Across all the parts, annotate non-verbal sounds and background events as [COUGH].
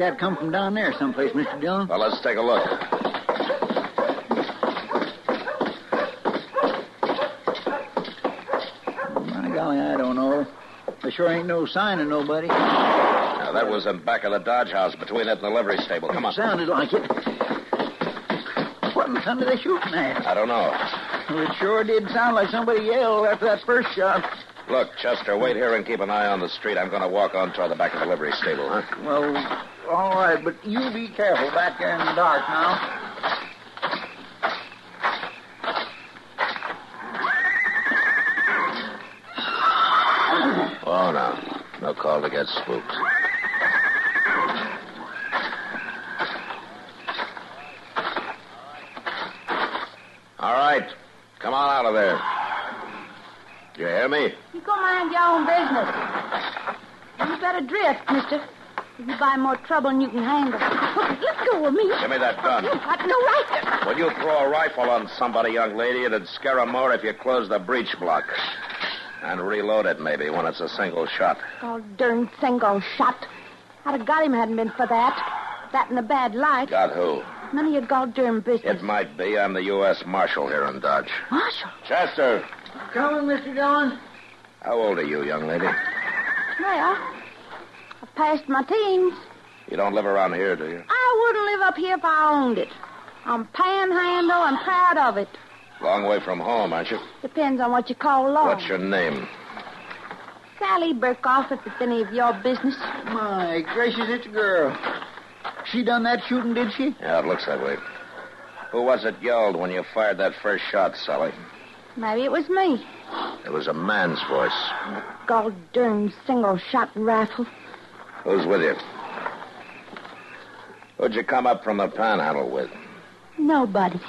That come from down there someplace, Mr. Dillon. Well, let's take a look. My golly, I don't know. There sure ain't no sign of nobody. Now, that was in back of the Dodge house between it and the livery stable. Come on. Sounded like it. What in thunder they shooting at? I don't know. Well, it sure did sound like somebody yelled after that first shot. Look, Chester, wait here and keep an eye on the street. I'm going to walk on toward the back of the livery stable, huh? Well, all right, but you be careful back there in the dark now. Oh, no. No call to get spooked. All right. Come on out of there. You hear me? You go mind your own business. You better drift, mister. If you buy more trouble than you can handle. [LAUGHS] Let go of me. Give me that gun. You got no right to. When you throw a rifle on somebody, young lady, it'd scare 'em more if you closed the breech block. And reload it, maybe, when it's a single shot. Oh, darn single shot. I'd have got him hadn't been for that. That in a bad light. Got who? None of your goddamn business. It might be. I'm the U.S. Marshal here in Dodge. Marshal. Chester, Coming, Mr. Dillon. how old are you, young lady? Well, I've my teens. You don't live around here, do you? I wouldn't live up here if I owned it. I'm panhandle and proud of it. Long way from home, aren't you? Depends on what you call long. What's your name? Sally Burkhoff, if it's any of your business. My gracious, it's a girl. She done that shooting, did she? Yeah, it looks that way. Who was it yelled when you fired that first shot, Sally? Maybe it was me. It was a man's voice. Goddamn single shot rifle. Who's with you? Who'd you come up from the panhandle with? Nobody.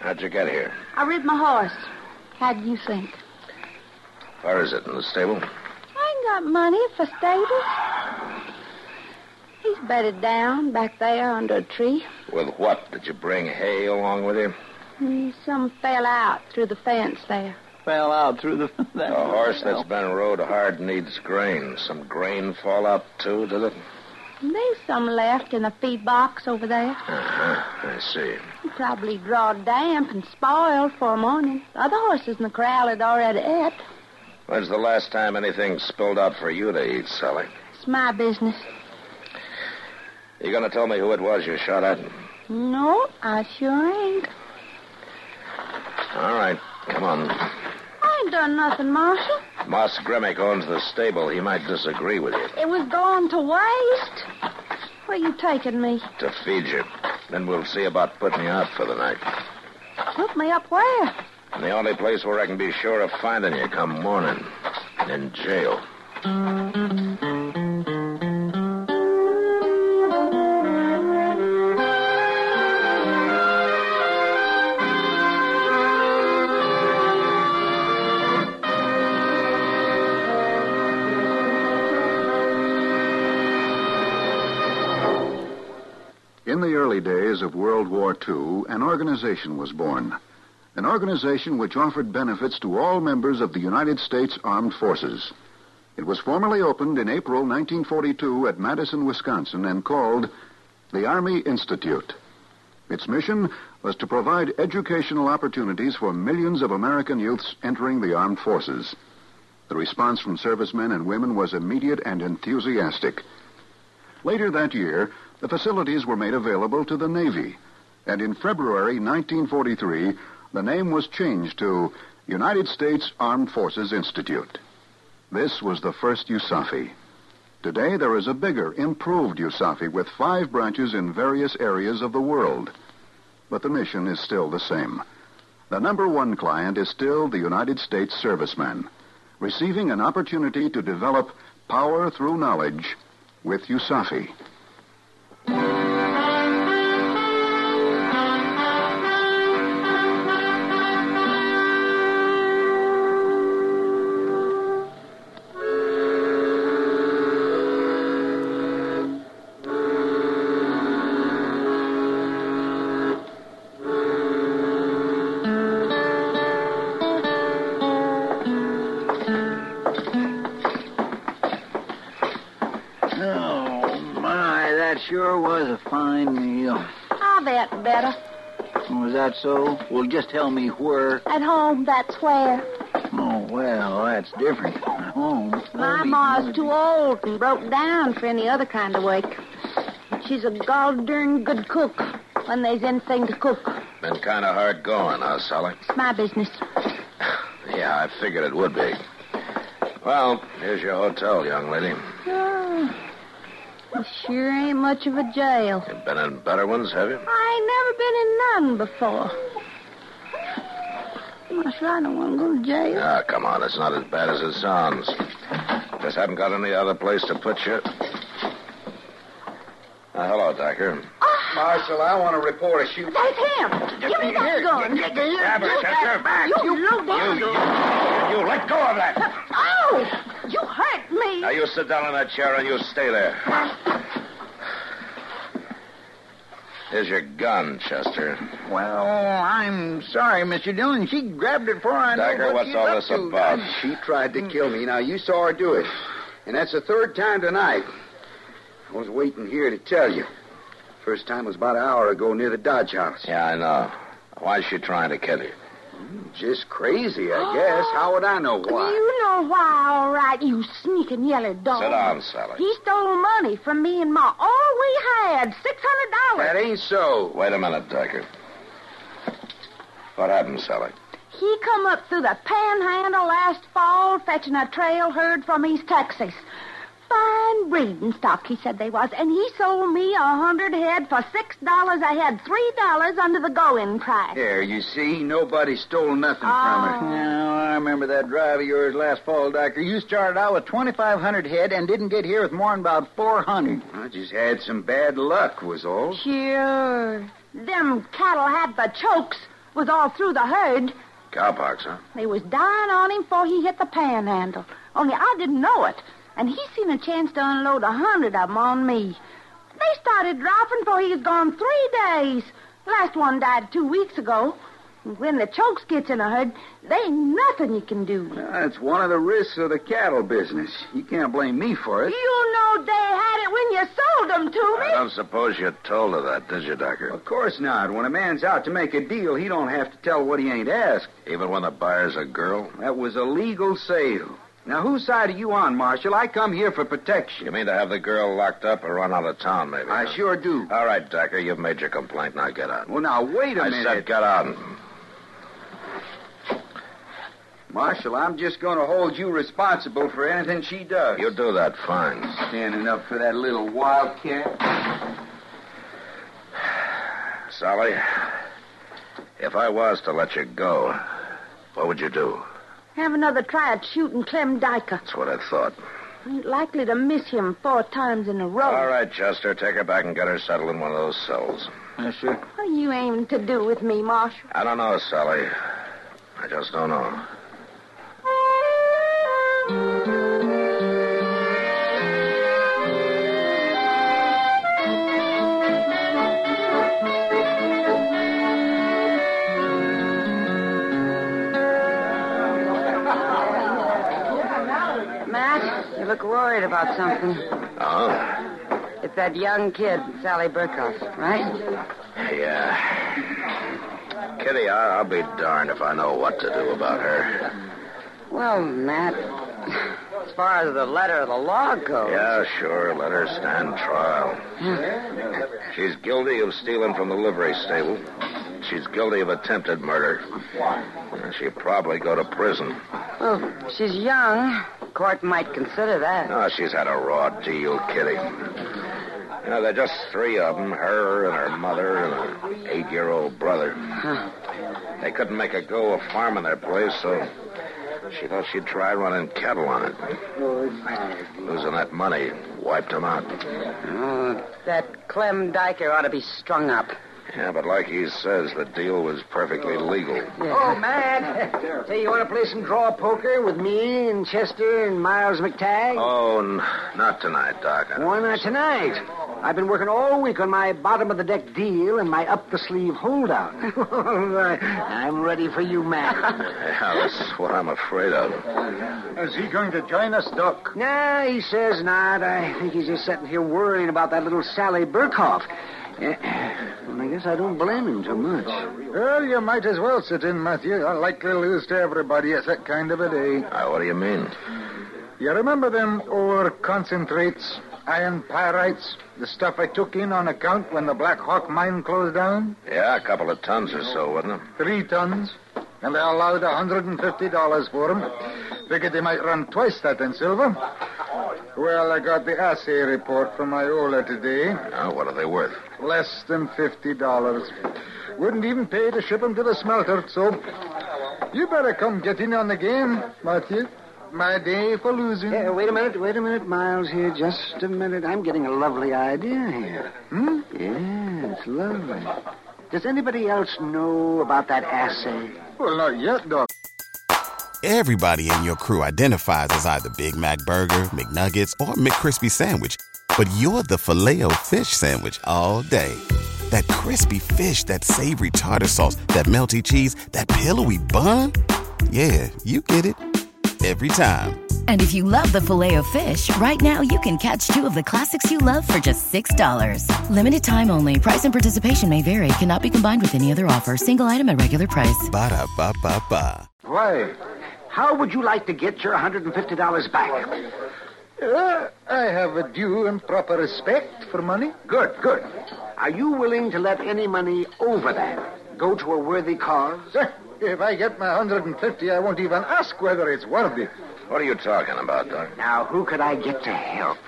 How'd you get here? I rid my horse. How'd you think? Where is it? In the stable? I ain't got money for stables. He's bedded down back there under a tree. With what? Did you bring hay along with you? Hmm, Some fell out through the fence there. Fell out through the. [LAUGHS] That A horse that's been rode hard needs grain. Some grain fall out, too, did it? There's some left in the feed box over there. Uh-huh. I see. Probably drawed damp and spoiled for a morning. The other horses in the corral had already ate. When's the last time anything spilled out for you to eat, Sally? It's my business. You gonna tell me who it was you shot at? No, I sure ain't. All right. Come on. I ain't done nothing, Marshal. Moss Grimmick owns the stable. He might disagree with you. It was going to waste. Where you taking me? To feed you. Then we'll see about putting you out for the night. Put me up where? And the only place where I can be sure of finding you come morning. In jail. Early days of World War II, an organization was born an organization which offered benefits to all members of the United States Armed Forces. It was formally opened in April 1942 at Madison, Wisconsin, and called the Army Institute. Its mission was to provide educational opportunities for millions of American youths entering the armed forces. The response from servicemen and women was immediate and enthusiastic. Later that year, the facilities were made available to the Navy, and in February 1943, the name was changed to United States Armed Forces Institute. This was the first USAFI. Today, there is a bigger, improved USAFI with five branches in various areas of the world. But the mission is still the same. The number one client is still the United States serviceman, receiving an opportunity to develop power through knowledge with USAFI. Sure was a fine meal. I'll bet better. Was that so? Well, just tell me where. At home, that's where. Oh, well, that's different. At home. My I'll be ma's too old and broke down for any other kind of work. She's a gol darn good cook when there's anything to cook. Been kind of hard going, huh, Sally? It's my business. [LAUGHS] Yeah, I figured it would be. Well, here's your hotel, young lady. Oh, it sure ain't much of a jail. You've been in better ones, have you? I ain't never been in none before. Marshal, I don't want to go to jail. Ah, come on. It's not as bad as it sounds. Just haven't got any other place to put you. Uh, hello, Doctor. Marshal, I want to report a shoot. That's him. Give me that gun. Grab her, Chester. back. You low down. You you let go of that. Oh, you hurt me. Now, you sit down in that chair and you stay there. Here's your gun, Chester. Well, I'm sorry, Mr. Dillon. She grabbed it before I know Dagger, what what's all this to. about? She tried to kill me. Now, you saw her do it. And that's the third time tonight. I was waiting here to tell you. First time was about an hour ago near the Dodge House. Yeah, I know. Why's she trying to kill you? Just crazy, I guess. How would I know why? You know why, all right, you sneaking yellow dog. Sit down, Sally. He stole money from me and Ma. All we had, $600. That ain't so. Wait a minute, Decker. What happened, Sally? He come up through the panhandle last fall fetching a trail herd from East Texas. Fine breeding stock, he said they was, and he sold me a hundred head for six dollars a head, three dollars under the going price. There, you see, nobody stole nothing from Oh. her. Now, I remember that drive of yours last fall, Doctor. You started out with 2,500 head and didn't get here with more than about 400. I just had some bad luck, was all. Sure. Them cattle had the chokes, was all through the herd. Cowpox, huh? They was dying on him before he hit the panhandle. Only I didn't know it. And he seen a chance to unload a hundred of 'em on me. They started dropping before he was gone three days. Last one died two weeks ago. When the chokes gets in a herd, they ain't nothing you can do. That's one of the risks of the cattle business. You can't blame me for it. You know they had it when you sold them to I me. don't suppose you told her that, did you, Decker? Of course not. When a man's out to make a deal, he don't have to tell what he ain't asked. Even when the buyer's a girl? That was a legal sale. Now, whose side are you on, Marshal? I come here for protection. You mean to have the girl locked up or run out of town, maybe? I huh? sure do. All right, Decker, you've made your complaint. Now get out. Well, now, wait a I minute. I said get out. Marshal, I'm just going to hold you responsible for anything she does. You do that fine. standing up for that little wildcat. Sally, if I was to let you go, what would you do? Have another try at shooting Clem Dyker. That's what I thought. Ain't likely to miss him four times in a row. All right, Chester, take her back and get her settled in one of those cells. Yes, sir. What are you aiming to do with me, Marshal? I don't know, Sally. I just don't know. About something. Oh? It's that young kid, Sally Burkhoff, right? Yeah. Kitty, I- I'll be darned if I know what to do about her. Well, Matt, as far as the letter of the law goes. Yeah, sure. Let her stand trial. She's guilty of stealing from the livery stable. She's guilty of attempted murder. She'll probably go to prison. Well, she's young. Court might consider that. No, she's had a raw deal, Kitty. You know, there are just three of them her and her mother and her eight year old brother. They couldn't make a go of farming their place, so she thought she'd try running cattle on it. Losing that money wiped them out. Oh, that Clem Diker ought to be strung up. Yeah, but like he says, the deal was perfectly legal. Oh, Matt. Say, you want to play some draw poker with me and Chester and Miles McTagg? Oh, n- not tonight, Doc. I- Why not tonight? I've been working all week on my bottom of the deck deal and my up the sleeve holdout. [LAUGHS] I'm ready for you, Matt. [LAUGHS] Yeah, that's what I'm afraid of. Is he going to join us, Doc? Nah, he says not. I think he's just sitting here worrying about that little Sally Burkhoff. And I guess I don't blame him too much. Well, you might as well sit in, Matthew. I likely lose to everybody. It's that kind of a day. Uh, what do you mean? You remember them ore concentrates, iron pyrites, the stuff I took in on account when the Black Hawk mine closed down? Yeah, a couple of tons or so, wasn't it? Three tons. And they allowed $150 for them. Figured they might run twice that in silver. Well, I got the assay report from Iola today. Oh, what are they worth? Less than $50. Wouldn't even pay to ship 'em to the smelter, so you better come get in on the game, Matthew. My day for losing. Yeah, wait a minute, wait a minute, Miles here. Just a minute. I'm getting a lovely idea here. Hmm? Yeah, it's lovely. Does anybody else know about that assay? Well, not yet, Doc. Everybody in your crew identifies as either Big Mac Burger, McNuggets, or McCrispy Sandwich. But you're the filet fish Sandwich all day. That crispy fish, that savory tartar sauce, that melty cheese, that pillowy bun. Yeah, you get it. Every time. And if you love the filet of fish, right now you can catch two of the classics you love for just $6. Limited time only. Price and participation may vary. Cannot be combined with any other offer. Single item at regular price. Ba da ba ba ba. Why? How would you like to get your $150 back? Uh, I have a due and proper respect for money. Good, good. Are you willing to let any money over that go to a worthy cause? Sir, if I get my 150, I won't even ask whether it's worthy. What are you talking about, Doc? Now, who could I get to help?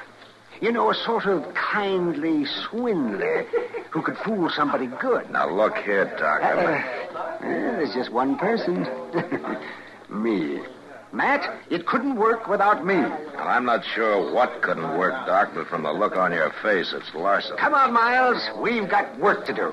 You know, a sort of kindly swindler who could fool somebody good. Now, look here, Doc. Uh, uh, there's just one person. [LAUGHS] me. Matt, it couldn't work without me. Well, I'm not sure what couldn't work, Doc, but from the look on your face, it's larceny. Come on, Miles. We've got work to do.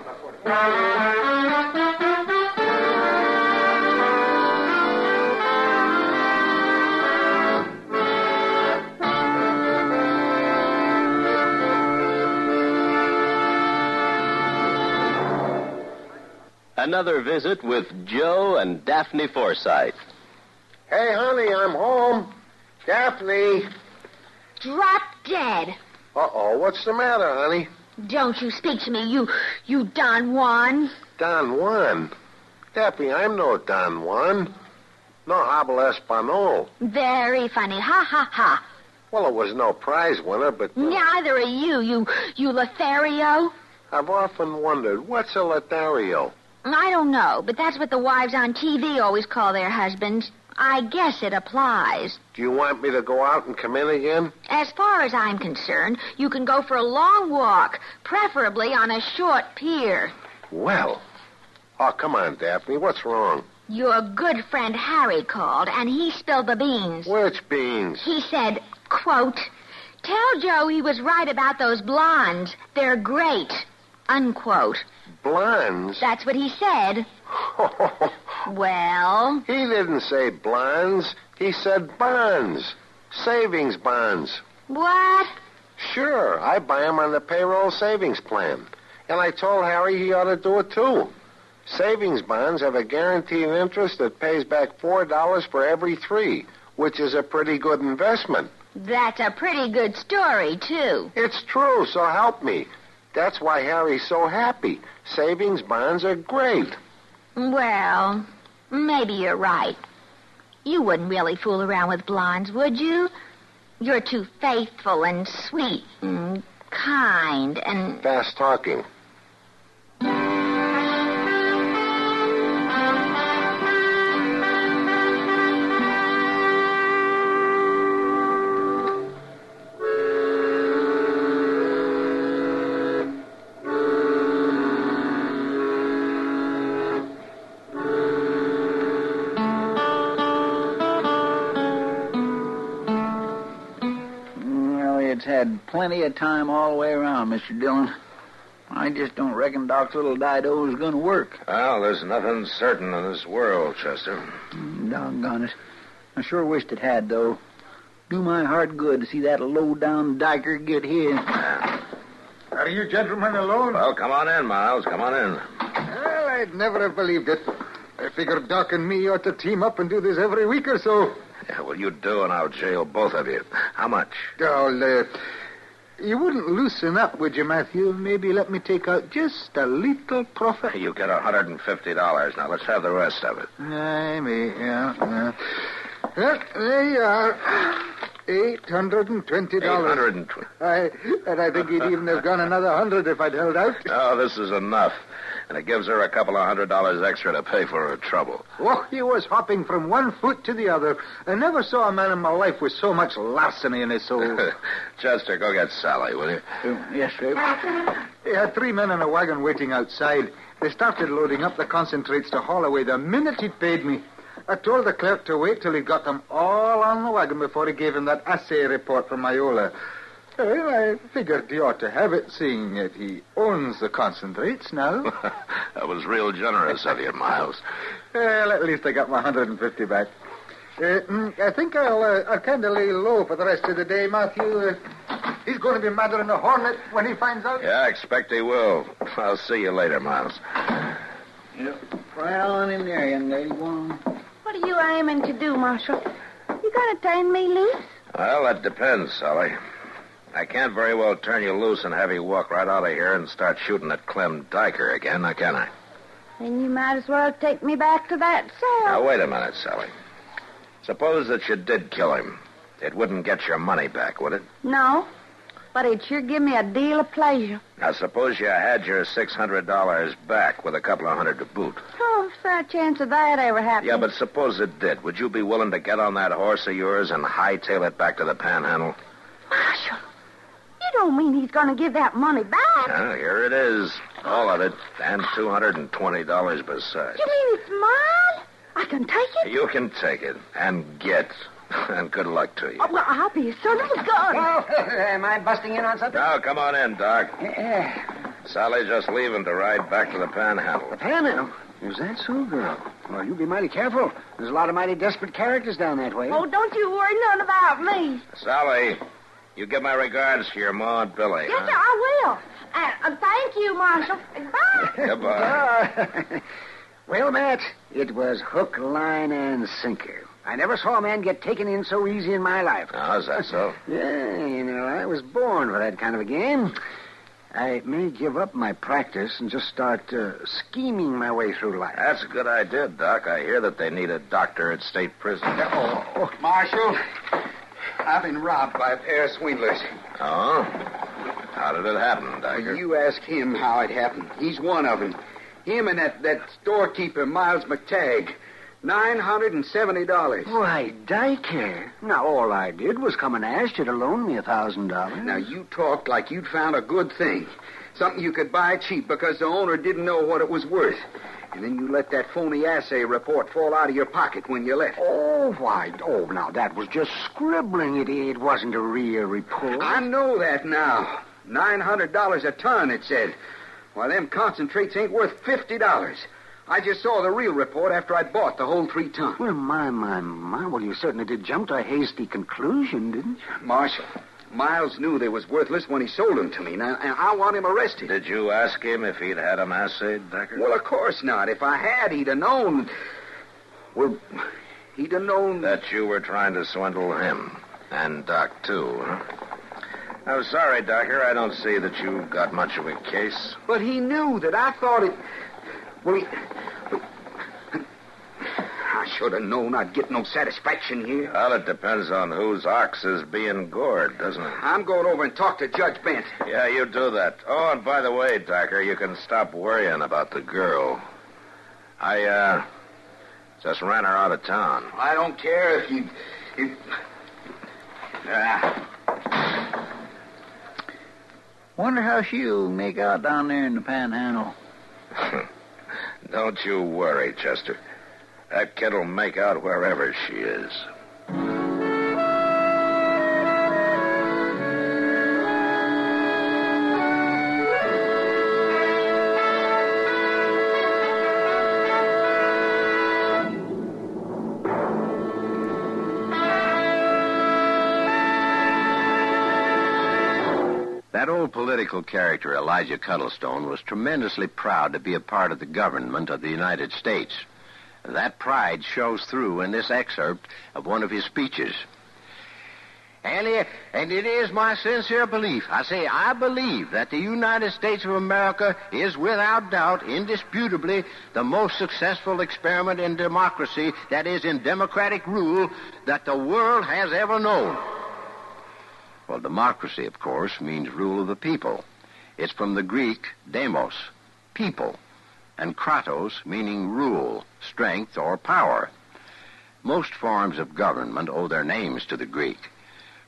Another visit with Joe and Daphne Forsythe. Hey, honey, I'm home. Daphne. Drop dead. Uh-oh, what's the matter, honey? Don't you speak to me, you, you Don Juan. Don Juan. Daphne, I'm no Don Juan. No habla español. Very funny. Ha ha ha. Well, it was no prize winner, but uh, Neither are you, you, you Lothario. I've often wondered, what's a Lothario? I don't know, but that's what the wives on TV always call their husbands. I guess it applies. Do you want me to go out and come in again? As far as I'm concerned, you can go for a long walk, preferably on a short pier. Well. Oh, come on, Daphne. What's wrong? Your good friend Harry called, and he spilled the beans. Which beans? He said, quote, Tell Joe he was right about those blondes. They're great. Unquote. Blondes? That's what he said. [LAUGHS] Well, He didn't say blondes. He said bonds. Savings bonds. what? Sure, I buy 'em on the payroll savings plan. And I told Harry he ought to do it too. Savings bonds have a guaranteed interest that pays back $4 for every three, which is a pretty good investment. That's a pretty good story, too. It's true, so help me. That's why Harry's so happy. Savings bonds are great. Well, maybe you're right. You wouldn't really fool around with blondes, would you? You're too faithful and sweet and kind and. Fast talking. Plenty of time all the way around, Mr. Dillon. I just don't reckon Doc's little Dido is going to work. Well, there's nothing certain in this world, Chester. Doggone it. I sure wished it had, though. Do my heart good to see that low-down diker get his. Are you gentlemen alone? Well, come on in, Miles. Come on in. Well, I'd never have believed it. I figured Doc and me ought to team up and do this every week or so. Yeah, well, you do, and I'll jail both of you. How much? Oh, uh, you wouldn't loosen up, would you, Matthew? Maybe let me take out just a little profit. You get a $150. Now, let's have the rest of it. Me, yeah. yeah. Well, there you are. Eight hundred and twenty dollars. 820 I and I think he'd even have gone another hundred if I'd held out. Oh, this is enough. And it gives her a couple of hundred dollars extra to pay for her trouble. Oh, he was hopping from one foot to the other. I never saw a man in my life with so much larceny in his soul. [LAUGHS] Chester, go get Sally, will you? Oh, yes, sir. He had three men in a wagon waiting outside. They started loading up the concentrates to haul away the minute he'd paid me. I told the clerk to wait till he'd got them all on the wagon before he gave him that assay report from Iola. Well, I figured he ought to have it, seeing that he owns the concentrates now. [LAUGHS] that was real generous of you, Miles. well, at least I got my 150 back. Uh, mm, I think I'll, uh, I'll kind of lay low for the rest of the day, Matthew. Uh, he's going to be madder than a hornet when he finds out. Yeah, I expect he will. I'll see you later, Miles. Yep. Right on in there, young lady. Go on. What are you aiming to do, Marshal? You gonna turn me loose? Well, that depends, Sally. I can't very well turn you loose and have you walk right out of here and start shooting at Clem Diker again, now can I? Then you might as well take me back to that cell. Now, wait a minute, Sally. Suppose that you did kill him. It wouldn't get your money back, would it? No, but it'd sure give me a deal of pleasure. Now, suppose you had your $600 back with a couple of hundred to boot. Oh, there a chance of that ever happening? Yeah, but suppose it did. Would you be willing to get on that horse of yours and hightail it back to the panhandle? Marshal, you don't mean he's gonna give that money back? Well, here it is. All of it. And $220 besides. You mean it's mine? I can take it? You can take it and get. And good luck to you. Oh, well, I'll be a son of a gun. Oh, am I busting in on something? Now, come on in, Doc. Eh, eh. Yeah. Sally's just leaving to ride back to the panhandle. The panhandle? Is that so, girl? Well, you be mighty careful. There's a lot of mighty desperate characters down that way. Oh, don't you worry none about me. Sally, you give my regards to your ma and Billy. Yes, huh? sir, I will. Uh, uh, thank you, Marshal. Bye. [LAUGHS] Goodbye. [LAUGHS] well, Matt, it was hook, line, and sinker. I never saw a man get taken in so easy in my life. Oh, is that so? [LAUGHS] Yeah, you know, I was born for that kind of a game. I may give up my practice and just start uh, scheming my way through life. That's a good idea, Doc. I hear that they need a doctor at state prison. Oh, Marshal, I've been robbed by a pair of swindlers. Oh? How did it happen, Diker? You ask him how it happened. He's one of them. Him and that, that storekeeper, Miles McTagg. $970. Why, Diker. Now, all I did was come and ask you to loan me a thousand dollars. Now, you talked like you'd found a good thing. Something you could buy cheap because the owner didn't know what it was worth. And then you let that phony assay report fall out of your pocket when you left. Oh, why? Oh, now, that was just scribbling. It, it wasn't a real report. I know that now. $900 a ton, it said. Why, them concentrates ain't worth $50. I just saw the real report after I'd bought the whole three tons. Well, my, my, my. Well, you certainly did jump to a hasty conclusion, didn't you? Marshal, Miles knew they was worthless when he sold them to me. Now, and I want him arrested. Did you ask him if he'd had them assayed, Decker? Well, of course not. If I had, he'd have known. Well, He'd have known. That you were trying to swindle him. And Doc, too, huh? I'm sorry, Docker. I don't see that you've got much of a case. But he knew that I thought it. Well, he. I should have known I'd get no satisfaction here. Well, it depends on whose ox is being gored, doesn't it? I'm going over and talk to Judge Bent. Yeah, you do that. Oh, and by the way, Docker, you can stop worrying about the girl. I, uh, just ran her out of town. I don't care if you. If... Ah. Wonder how she'll make out down there in the panhandle. [LAUGHS] Don't you worry, Chester. That kid'll make out wherever she is. That old political character, Elijah Cuddlestone, was tremendously proud to be a part of the government of the United States. That pride shows through in this excerpt of one of his speeches. And it, and it is my sincere belief, I say, I believe that the United States of America is without doubt, indisputably, the most successful experiment in democracy, that is, in democratic rule, that the world has ever known. Well, democracy, of course, means rule of the people. It's from the Greek demos, people, and kratos, meaning rule, strength, or power. Most forms of government owe their names to the Greek.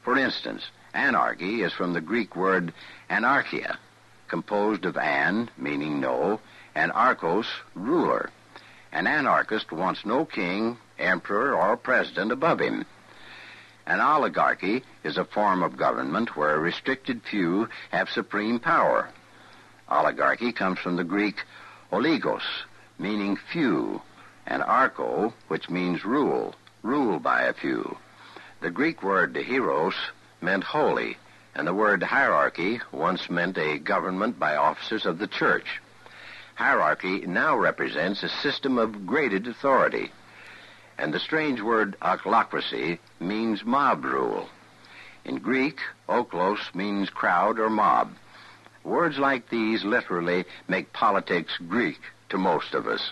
For instance, anarchy is from the Greek word anarchia, composed of an, meaning no, and archos, ruler. An anarchist wants no king, emperor, or president above him. An oligarchy is a form of government where a restricted few have supreme power. Oligarchy comes from the Greek oligos, meaning few, and archo, which means rule, rule by a few. The Greek word hieros meant holy, and the word hierarchy once meant a government by officers of the church. Hierarchy now represents a system of graded authority. And the strange word ochlocracy means mob rule. In Greek, oklos means crowd or mob. Words like these literally make politics Greek to most of us.